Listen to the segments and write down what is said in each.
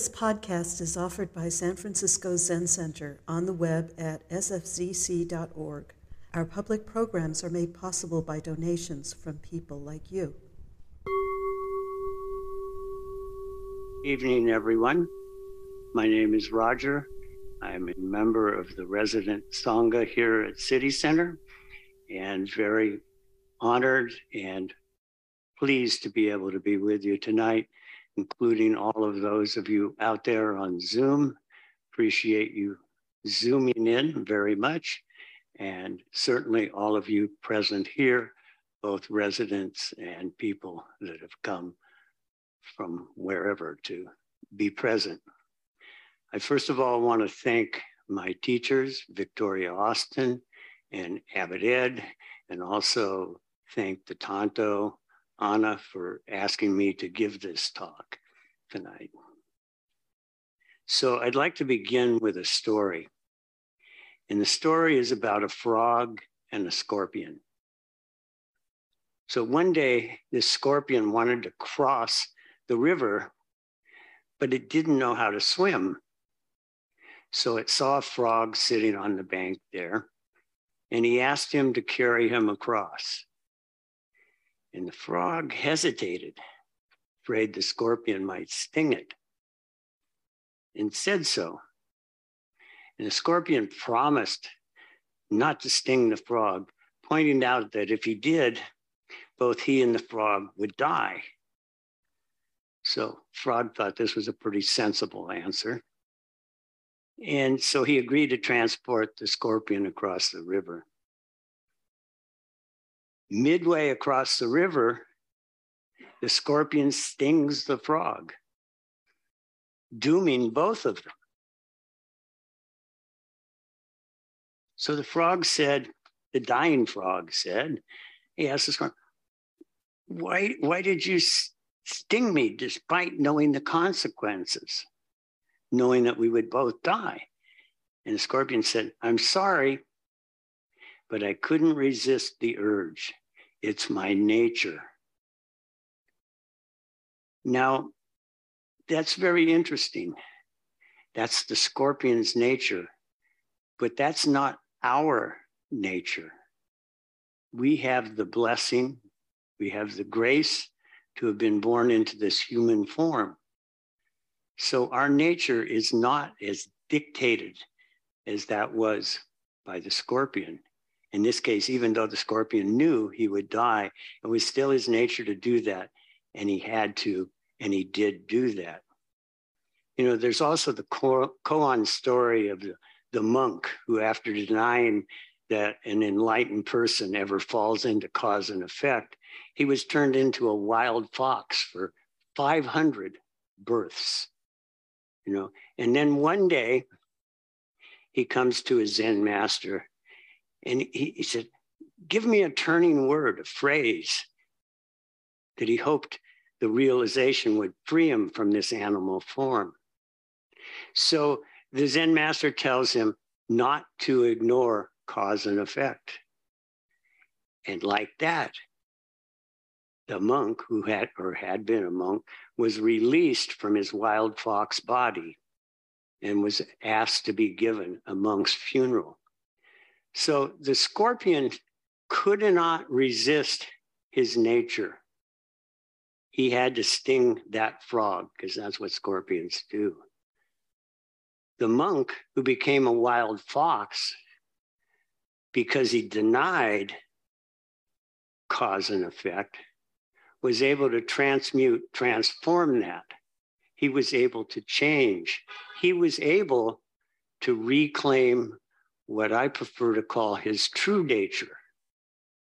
This podcast is offered by San Francisco Zen Center on the web at sfzc.org. Our public programs are made possible by donations from people like you. Evening, everyone. My name is Roger. I'm a member of the resident Sangha here at City Center and very honored and pleased to be able to be with you tonight including all of those of you out there on Zoom. Appreciate you zooming in very much. And certainly all of you present here, both residents and people that have come from wherever to be present. I first of all want to thank my teachers, Victoria Austin and Abbot Ed, and also thank the Tanto Anna for asking me to give this talk tonight. So I'd like to begin with a story. And the story is about a frog and a scorpion. So one day, this scorpion wanted to cross the river, but it didn't know how to swim. So it saw a frog sitting on the bank there, and he asked him to carry him across. And the frog hesitated, afraid the scorpion might sting it, and said so. And the scorpion promised not to sting the frog, pointing out that if he did, both he and the frog would die. So Frog thought this was a pretty sensible answer. And so he agreed to transport the scorpion across the river. Midway across the river, the scorpion stings the frog, dooming both of them. So the frog said, the dying frog said, he asked the scorpion, why, why did you sting me despite knowing the consequences, knowing that we would both die? And the scorpion said, I'm sorry, but I couldn't resist the urge. It's my nature. Now, that's very interesting. That's the scorpion's nature, but that's not our nature. We have the blessing, we have the grace to have been born into this human form. So our nature is not as dictated as that was by the scorpion. In this case, even though the scorpion knew he would die, it was still his nature to do that. And he had to, and he did do that. You know, there's also the koan story of the, the monk who, after denying that an enlightened person ever falls into cause and effect, he was turned into a wild fox for 500 births. You know, and then one day he comes to his Zen master and he, he said, Give me a turning word, a phrase that he hoped the realization would free him from this animal form. So the Zen master tells him not to ignore cause and effect. And like that, the monk who had or had been a monk was released from his wild fox body and was asked to be given a monk's funeral. So the scorpion could not resist his nature. He had to sting that frog because that's what scorpions do. The monk who became a wild fox because he denied cause and effect was able to transmute, transform that. He was able to change. He was able to reclaim what I prefer to call his true nature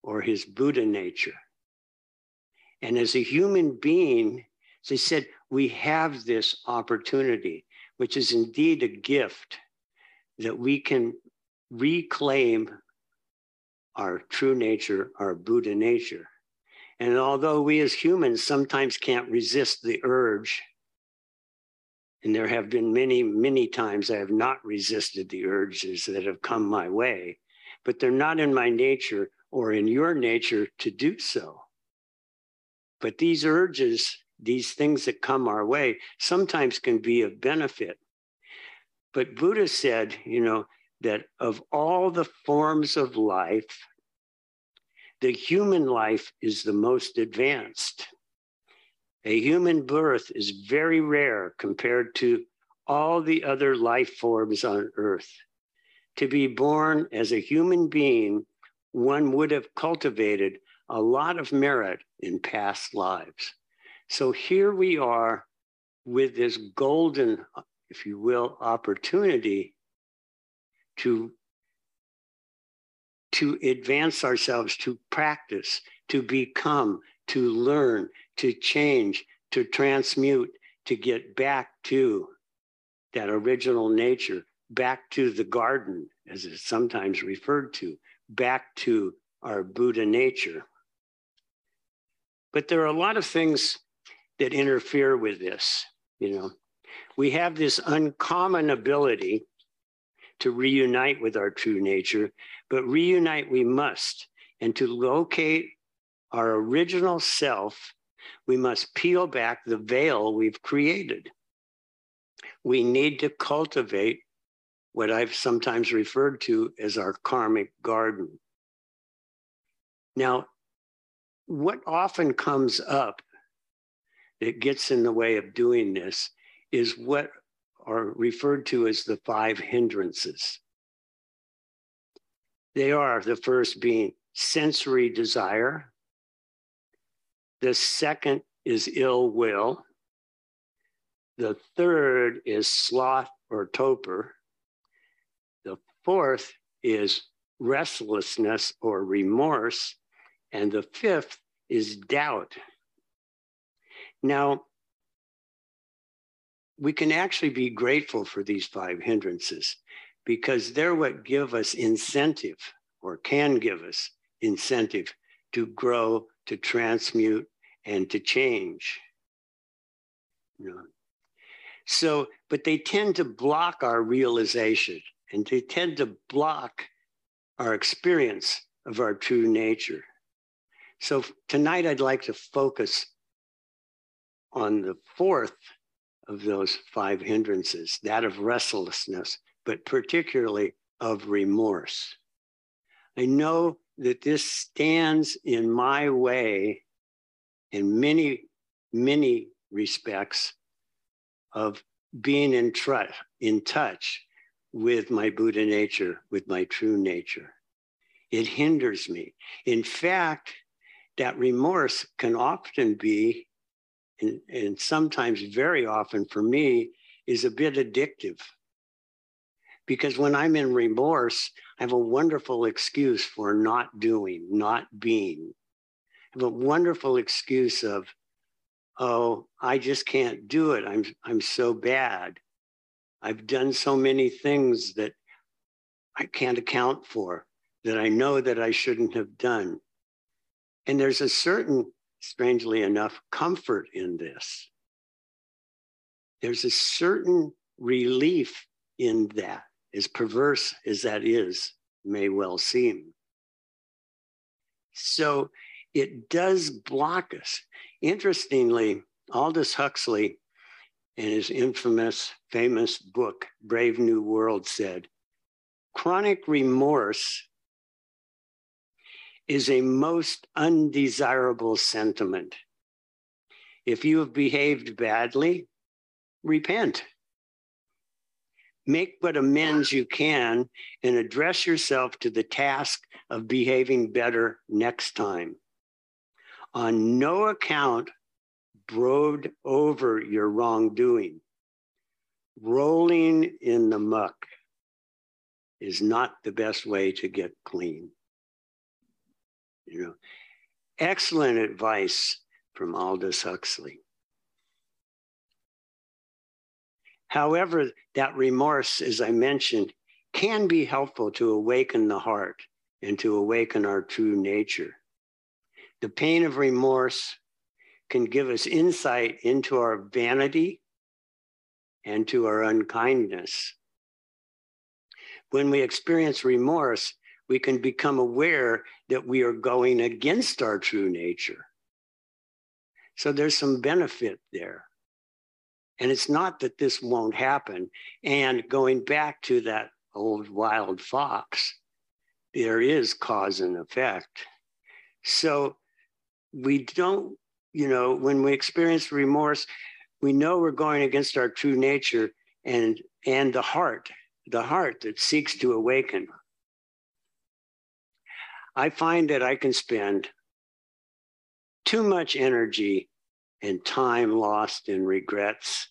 or his Buddha nature. And as a human being, as I said, we have this opportunity, which is indeed a gift that we can reclaim our true nature, our Buddha nature. And although we as humans sometimes can't resist the urge and there have been many, many times I have not resisted the urges that have come my way, but they're not in my nature or in your nature to do so. But these urges these things that come our way sometimes can be of benefit. But Buddha said, you know, that of all the forms of life, the human life is the most advanced. A human birth is very rare compared to all the other life forms on earth. To be born as a human being, one would have cultivated a lot of merit in past lives. So here we are with this golden, if you will, opportunity to, to advance ourselves, to practice, to become, to learn, to change, to transmute, to get back to that original nature, back to the garden, as it's sometimes referred to, back to our Buddha nature. But there are a lot of things that interfere with this. You know, we have this uncommon ability to reunite with our true nature, but reunite we must. And to locate our original self, we must peel back the veil we've created. We need to cultivate what I've sometimes referred to as our karmic garden. Now, what often comes up that gets in the way of doing this is what are referred to as the five hindrances. They are the first being sensory desire, the second is ill will, the third is sloth or torpor, the fourth is restlessness or remorse, and the fifth is doubt. Now, we can actually be grateful for these five hindrances because they're what give us incentive or can give us incentive to grow, to transmute, and to change. You know? So, but they tend to block our realization and they tend to block our experience of our true nature. So tonight I'd like to focus on the fourth of those five hindrances, that of restlessness, but particularly of remorse. I know that this stands in my way in many, many respects of being in, tr- in touch with my Buddha nature, with my true nature. It hinders me. In fact, that remorse can often be and, and sometimes very often for me is a bit addictive. Because when i'm in remorse i have a wonderful excuse for not doing not being. I have a wonderful excuse of oh i just can't do it. I'm i'm so bad. I've done so many things that i can't account for that i know that i shouldn't have done and there's a certain strangely enough, comfort in this. There's a certain relief in that, as perverse as that is, may well seem. So it does block us. Interestingly, Aldous Huxley, in his infamous, famous book, Brave New World, said chronic remorse is a most undesirable sentiment. If you have behaved badly, repent. Make what amends you can and address yourself to the task of behaving better next time. On no account, brood over your wrongdoing. Rolling in the muck is not the best way to get clean. You know, excellent advice from Aldous Huxley. However, that remorse, as I mentioned, can be helpful to awaken the heart and to awaken our true nature. The pain of remorse can give us insight into our vanity and to our unkindness. When we experience remorse, we can become aware that we are going against our true nature. So there's some benefit there. And it's not that this won't happen. And going back to that old wild fox, there is cause and effect. So we don't, you know, when we experience remorse, we know we're going against our true nature and and the heart, the heart that seeks to awaken. I find that I can spend too much energy and time lost in regrets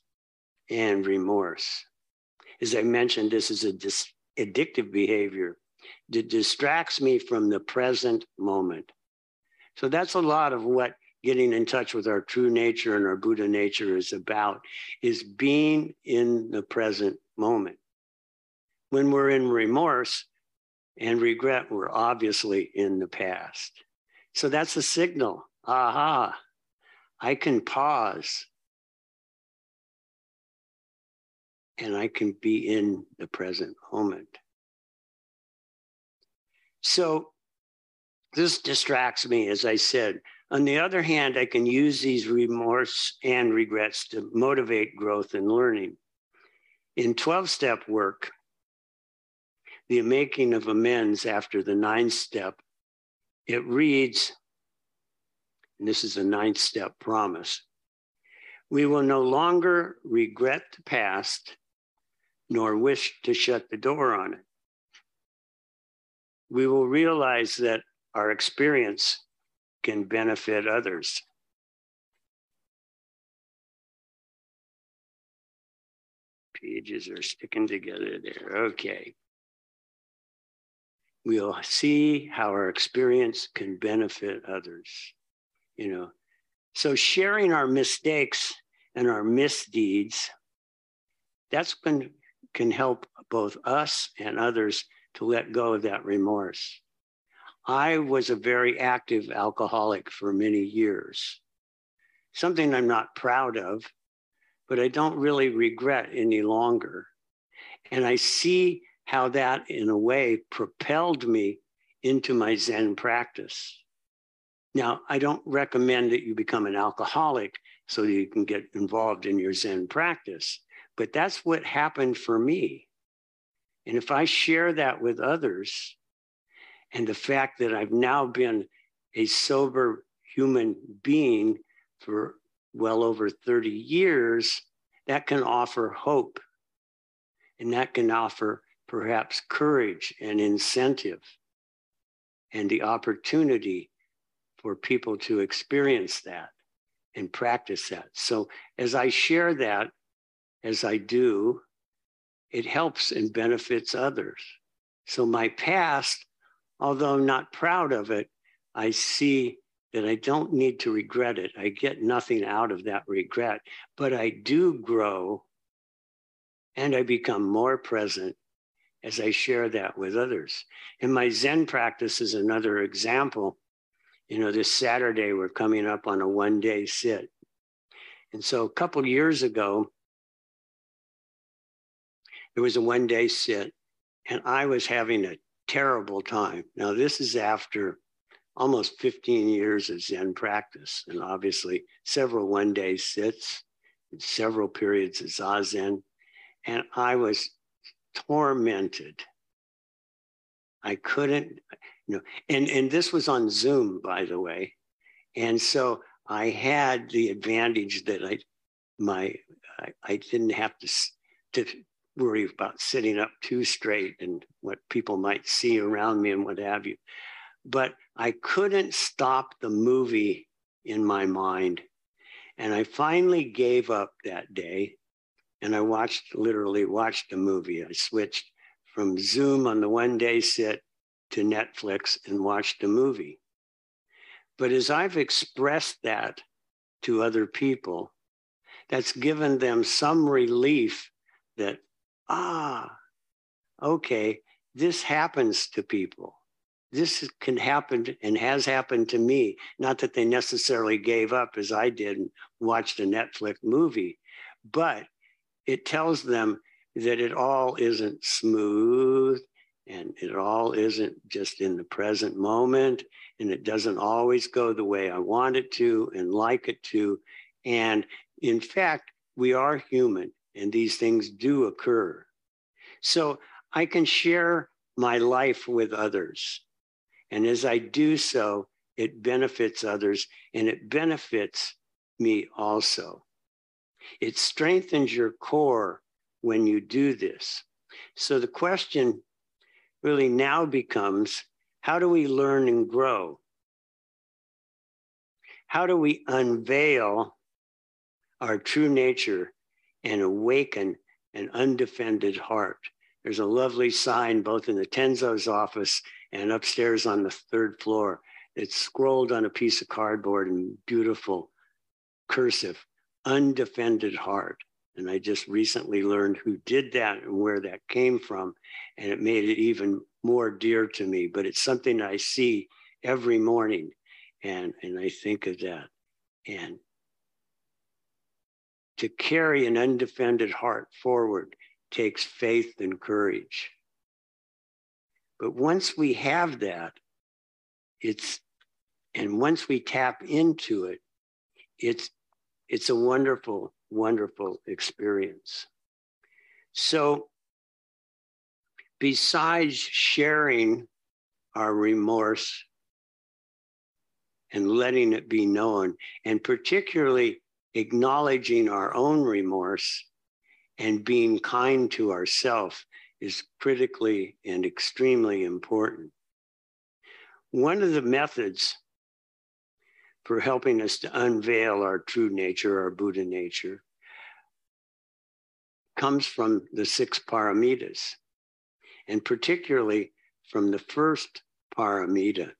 and remorse. As I mentioned, this is a dis- addictive behavior that distracts me from the present moment. So that's a lot of what getting in touch with our true nature and our Buddha nature is about, is being in the present moment. When we're in remorse and regret, we're obviously in the past. So that's a signal. Aha, I can pause and I can be in the present moment. So this distracts me, as I said. On the other hand, I can use these remorse and regrets to motivate growth and learning. In 12 step work, the making of amends after the nine step, it reads, and this is a ninth step promise we will no longer regret the past nor wish to shut the door on it. We will realize that our experience can benefit others. Pages are sticking together there. Okay. We'll see how our experience can benefit others. You know, so sharing our mistakes and our misdeeds, that's when can help both us and others to let go of that remorse. I was a very active alcoholic for many years, something I'm not proud of, but I don't really regret any longer. And I see how that, in a way, propelled me into my Zen practice. Now, I don't recommend that you become an alcoholic so that you can get involved in your Zen practice, but that's what happened for me. And if I share that with others, and the fact that I've now been a sober human being for well over 30 years, that can offer hope. And that can offer perhaps courage and incentive and the opportunity for people to experience that and practice that. So as I share that, as I do, it helps and benefits others. So my past although I'm not proud of it, I see that I don't need to regret it. I get nothing out of that regret, but I do grow and I become more present as I share that with others. And my Zen practice is another example. You know, this Saturday we're coming up on a one day sit. And so a couple years ago, there was a one day sit, and I was having a terrible time. Now, this is after almost 15 years of Zen practice, and obviously several one day sits, several periods of Zazen. And I was tormented. I couldn't, you know, and, and this was on Zoom, by the way. And so I had the advantage that I, my, I, I didn't have to, to worry about sitting up too straight and what people might see around me and what have you. But I couldn't stop the movie in my mind. And I finally gave up that day and I watched, literally watched a movie. I switched from Zoom on the one day sit to Netflix and watched a movie. But as I've expressed that to other people, that's given them some relief that ah, okay, this happens to people. This can happen and has happened to me. Not that they necessarily gave up as I did and watched a Netflix movie, but it tells them that it all isn't smooth And it all isn't just in the present moment, and it doesn't always go the way I want it to and like it to. And in fact, we are human, and these things do occur. So I can share my life with others. And as I do so, it benefits others and it benefits me also. It strengthens your core when you do this. So the question really now becomes how do we learn and grow? How do we unveil our true nature and awaken an undefended heart? There's a lovely sign both in the Tenzo's office and upstairs on the third floor. It's scrolled on a piece of cardboard in beautiful cursive, undefended heart. And I just recently learned who did that and where that came from. And it made it even more dear to me. But it's something I see every morning. And, and I think of that. And to carry an undefended heart forward takes faith and courage. But once we have that, it's, and once we tap into it, it's, it's a wonderful wonderful experience. So, besides sharing our remorse and letting it be known, and particularly acknowledging our own remorse and being kind to ourselves is critically and extremely important. One of the methods for helping us to unveil our true nature, our Buddha nature, comes from the six paramitas, and particularly from the first paramita,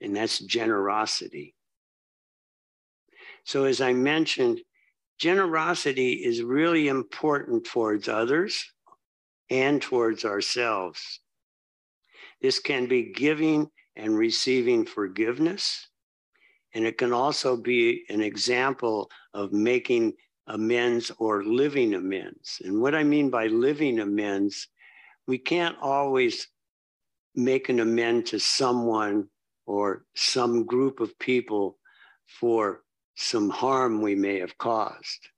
and that's generosity. So, as I mentioned, generosity is really important towards others and towards ourselves. This can be giving and receiving forgiveness and it can also be an example of making amends or living amends. And what I mean by living amends, we can't always make an amend to someone or some group of people for some harm we may have caused.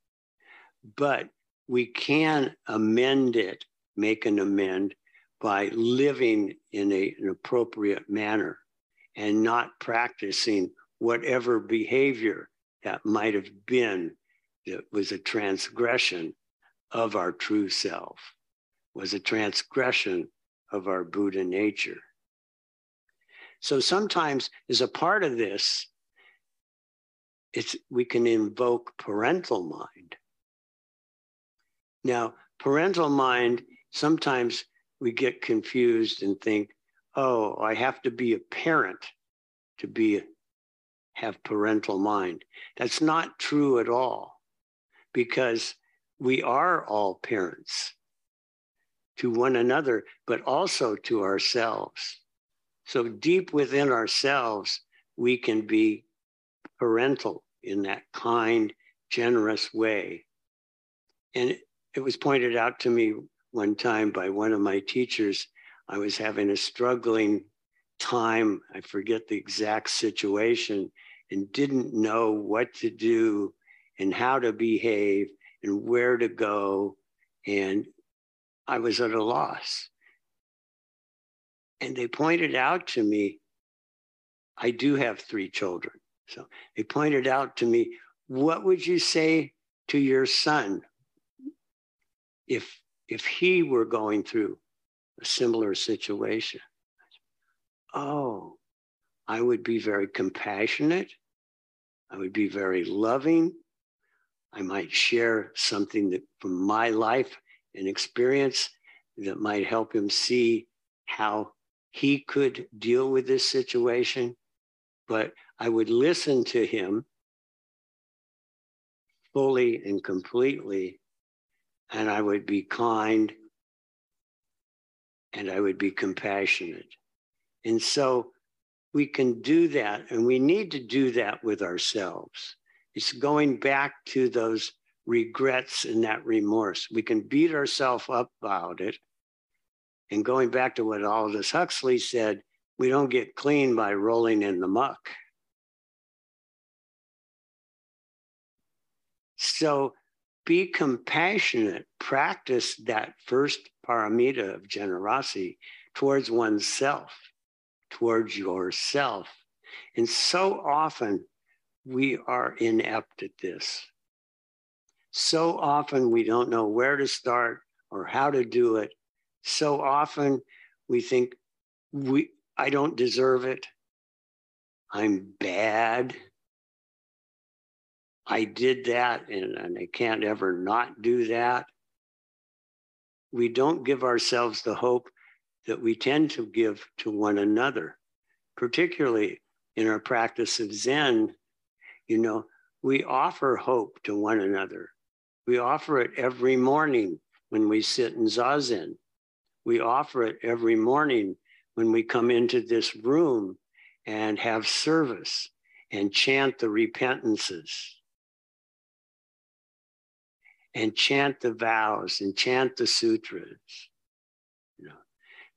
But we can amend it, make an amend by living in a, an appropriate manner and not practicing whatever behavior that might have been that was a transgression of our true self, was a transgression of our Buddha nature. So sometimes, as a part of this, it's, we can invoke parental mind. Now, parental mind, sometimes we get confused and think, oh, I have to be a parent to be have parental mind. That's not true at all because we are all parents to one another, but also to ourselves. So deep within ourselves, we can be parental in that kind, generous way. And it was pointed out to me one time by one of my teachers. I was having a struggling time. I forget the exact situation and didn't know what to do and how to behave and where to go. And I was at a loss. And they pointed out to me, I do have three children. So they pointed out to me, what would you say to your son if, if he were going through a similar situation? Oh, I would be very compassionate. I would be very loving. I might share something that from my life and experience that might help him see how he could deal with this situation. But I would listen to him fully and completely, and I would be kind and I would be compassionate. And so we can do that and we need to do that with ourselves. It's going back to those regrets and that remorse. We can beat ourselves up about it, And going back to what Aldous Huxley said, we don't get clean by rolling in the muck. So be compassionate, practice that first paramita of generosity towards oneself, towards yourself. And so often we are inept at this. So often we don't know where to start or how to do it. So often we think we I don't deserve it. I'm bad. I did that and, and I can't ever not do that. We don't give ourselves the hope that we tend to give to one another, particularly in our practice of Zen. You know, we offer hope to one another. We offer it every morning when we sit in Zazen. We offer it every morning when we come into this room and have service and chant the repentances and chant the vows and chant the sutras.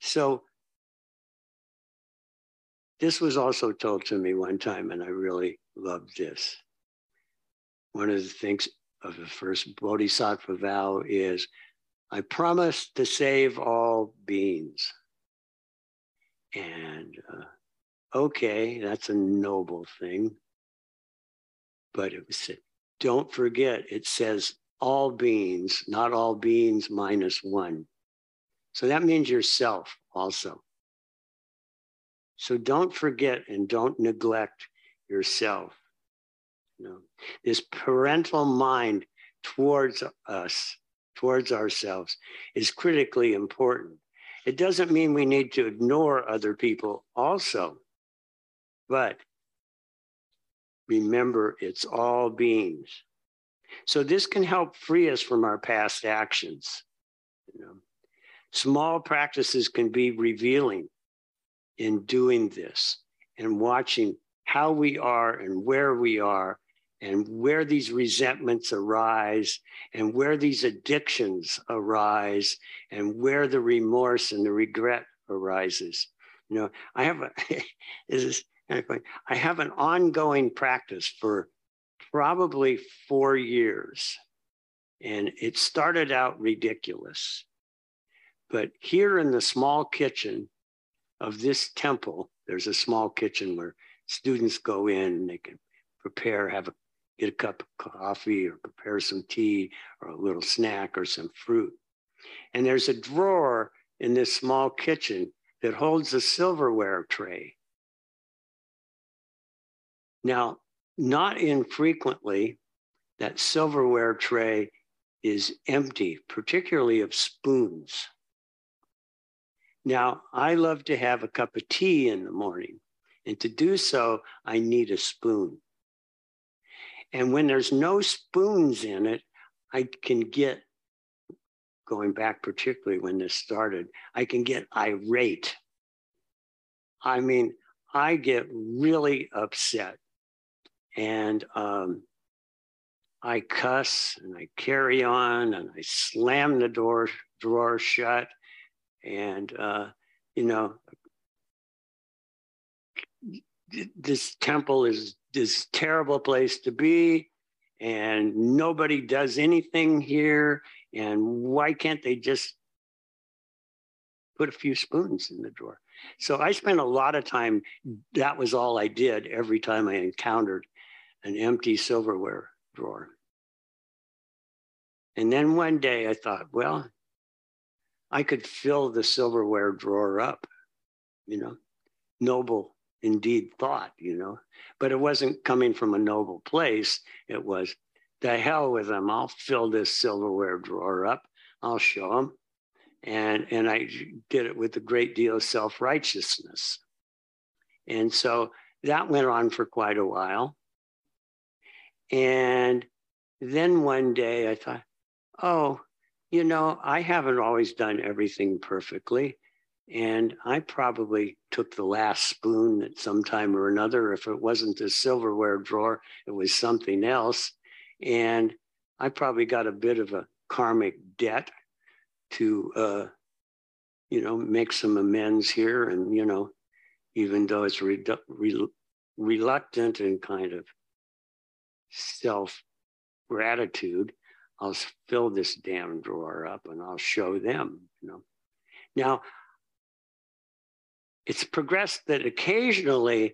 So this was also told to me one time, and I really loved this. One of the things of the first Bodhisattva vow is I promise to save all beings. And uh, okay, that's a noble thing. But it was, don't forget, it says all beings, not all beings minus one. So that means yourself also. So don't forget and don't neglect yourself. You know, this parental mind towards us, towards ourselves, is critically important. It doesn't mean we need to ignore other people also, but remember it's all beings. So this can help free us from our past actions. You know, small practices can be revealing in doing this and watching how we are and where we are and where these resentments arise and where these addictions arise and where the remorse and the regret arises. You know, I have a is this is I have an ongoing practice for probably four years. And it started out ridiculous. But here in the small kitchen of this temple, there's a small kitchen where students go in and they can prepare, have a get a cup of coffee or prepare some tea or a little snack or some fruit. And there's a drawer in this small kitchen that holds a silverware tray. Now, not infrequently, that silverware tray is empty, particularly of spoons. Now, I love to have a cup of tea in the morning, and to do so, I need a spoon. And when there's no spoons in it, I can get, going back particularly when this started, I can get irate. I mean, I get really upset and um, I cuss and I carry on and I slam the door drawer shut. And, uh, you know, this temple is this terrible place to be and nobody does anything here. And why can't they just put a few spoons in the drawer? So I spent a lot of time, that was all I did every time I encountered an empty silverware drawer. And then one day I thought, well, I could fill the silverware drawer up, you know, noble indeed thought, you know, but it wasn't coming from a noble place. It was, the hell with them. I'll fill this silverware drawer up. I'll show them. And, and I did it with a great deal of self righteousness. And so that went on for quite a while. And then one day I thought, oh, you know, I haven't always done everything perfectly. And I probably took the last spoon at some time or another. If it wasn't the silverware drawer, it was something else. And I probably got a bit of a karmic debt to uh, you know, make some amends here. And, you know, even though it's re- re- reluctant and kind of self gratitude, I'll fill this damn drawer up and I'll show them, you know. Now, it's progressed that occasionally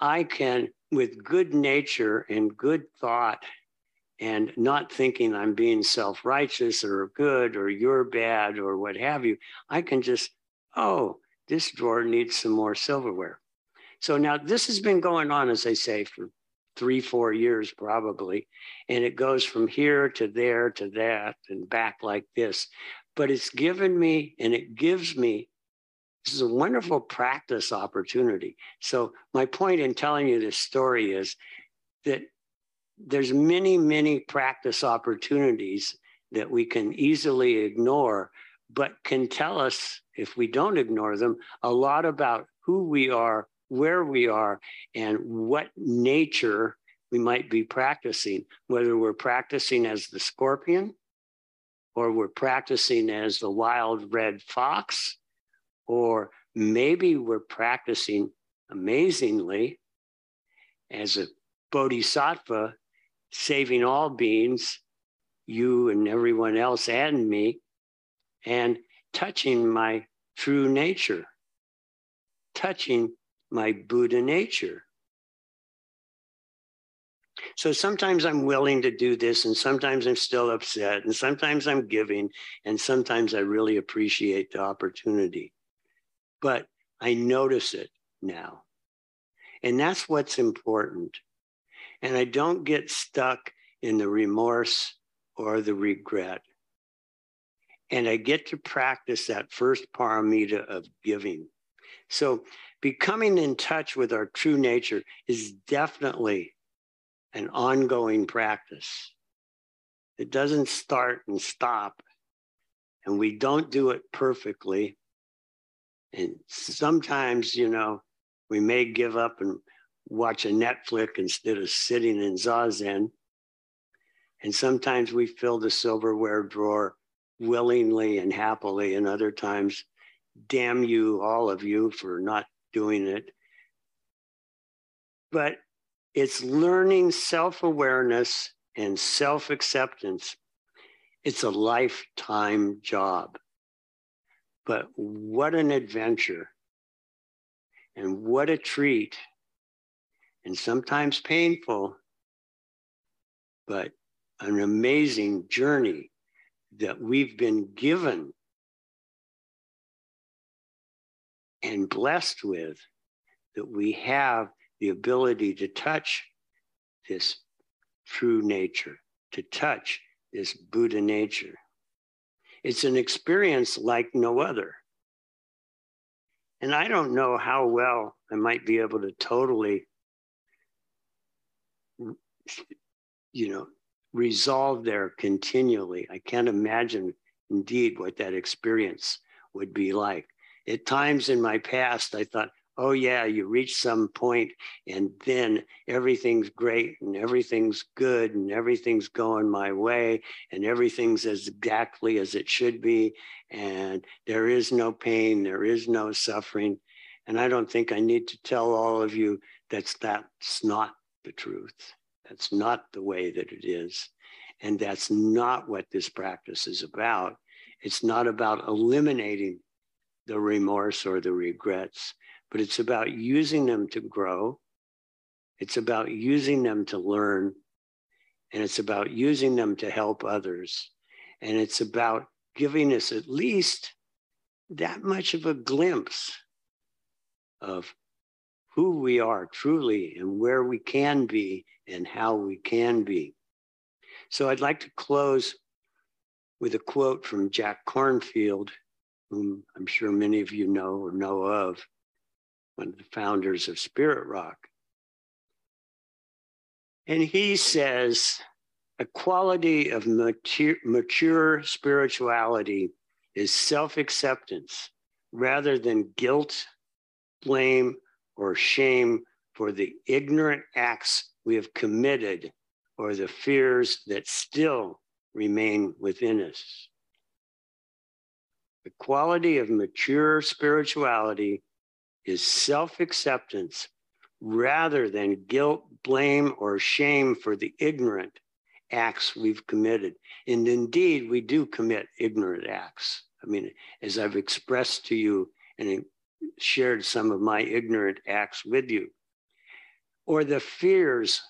I can, with good nature and good thought, and not thinking I'm being self righteous or good or you're bad or what have you, I can just, oh, this drawer needs some more silverware. So now this has been going on, as I say, for three, four years probably. And it goes from here to there to that and back like this. But it's given me and it gives me this is a wonderful practice opportunity. So my point in telling you this story is that there's many, many practice opportunities that we can easily ignore, but can tell us, if we don't ignore them, a lot about who we are, where we are, and what nature we might be practicing, whether we're practicing as the scorpion or we're practicing as the wild red fox or maybe we're practicing amazingly as a bodhisattva, saving all beings, you and everyone else and me, and touching my true nature, touching my Buddha nature. So sometimes I'm willing to do this, and sometimes I'm still upset, and sometimes I'm giving, and sometimes I really appreciate the opportunity but I notice it now. And that's what's important. And I don't get stuck in the remorse or the regret. And I get to practice that first paramita of giving. So, becoming in touch with our true nature is definitely an ongoing practice. It doesn't start and stop, and we don't do it perfectly. And sometimes, you know, we may give up and watch a Netflix instead of sitting in Zazen. And sometimes we fill the silverware drawer willingly and happily. And other times, damn you, all of you, for not doing it. But it's learning self awareness and self acceptance. It's a lifetime job. But what an adventure and what a treat, and sometimes painful, but an amazing journey that we've been given and blessed with, that we have the ability to touch this true nature, to touch this Buddha nature. It's an experience like no other. And I don't know how well I might be able to totally, you know, resolve there continually. I can't imagine indeed what that experience would be like. At times in my past, I thought, oh yeah you reach some point and then everything's great and everything's good and everything's going my way and everything's as exactly as it should be. And there is no pain there is no suffering. And i don't think i need to tell all of you that's that's not the truth. That's not the way that it is. And that's not what this practice is about. It's not about eliminating the remorse or the regrets but it's about using them to grow. It's about using them to learn. And it's about using them to help others. And it's about giving us at least that much of a glimpse of who we are truly and where we can be and how we can be. So I'd like to close with a quote from Jack Kornfield, whom I'm sure many of you know or know of one of the founders of Spirit Rock. And he says a quality of mature, mature spirituality is self acceptance rather than guilt, blame, or shame for the ignorant acts we have committed or the fears that still remain within us. The quality of mature spirituality is self acceptance rather than guilt, blame, or shame for the ignorant acts we've committed. And indeed, we do commit ignorant acts. I mean, as I've expressed to you and shared some of my ignorant acts with you, or the fears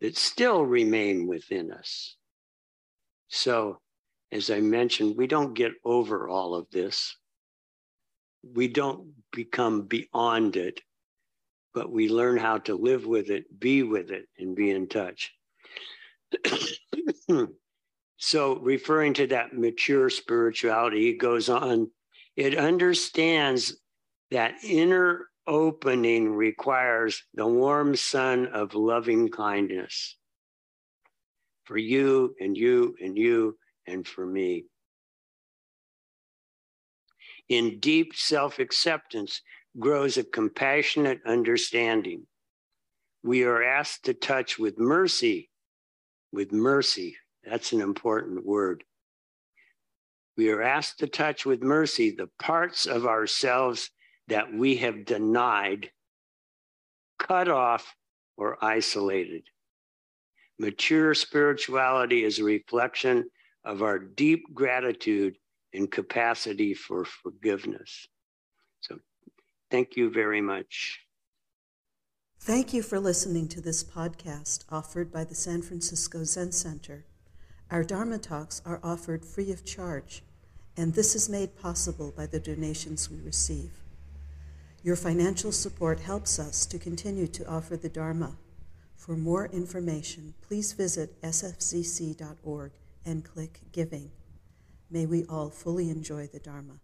that still remain within us. So, as I mentioned, we don't get over all of this. We don't become beyond it, but we learn how to live with it, be with it, and be in touch. so, referring to that mature spirituality, he goes on, it understands that inner opening requires the warm sun of loving kindness for you and you and you and for me. In deep self acceptance grows a compassionate understanding. We are asked to touch with mercy with mercy. That's an important word. We are asked to touch with mercy the parts of ourselves that we have denied, cut off, or isolated. Mature spirituality is a reflection of our deep gratitude and capacity for forgiveness. So, thank you very much. Thank you for listening to this podcast offered by the San Francisco Zen Center. Our Dharma talks are offered free of charge, and this is made possible by the donations we receive. Your financial support helps us to continue to offer the Dharma. For more information, please visit sfzc.org and click Giving. May we all fully enjoy the Dharma.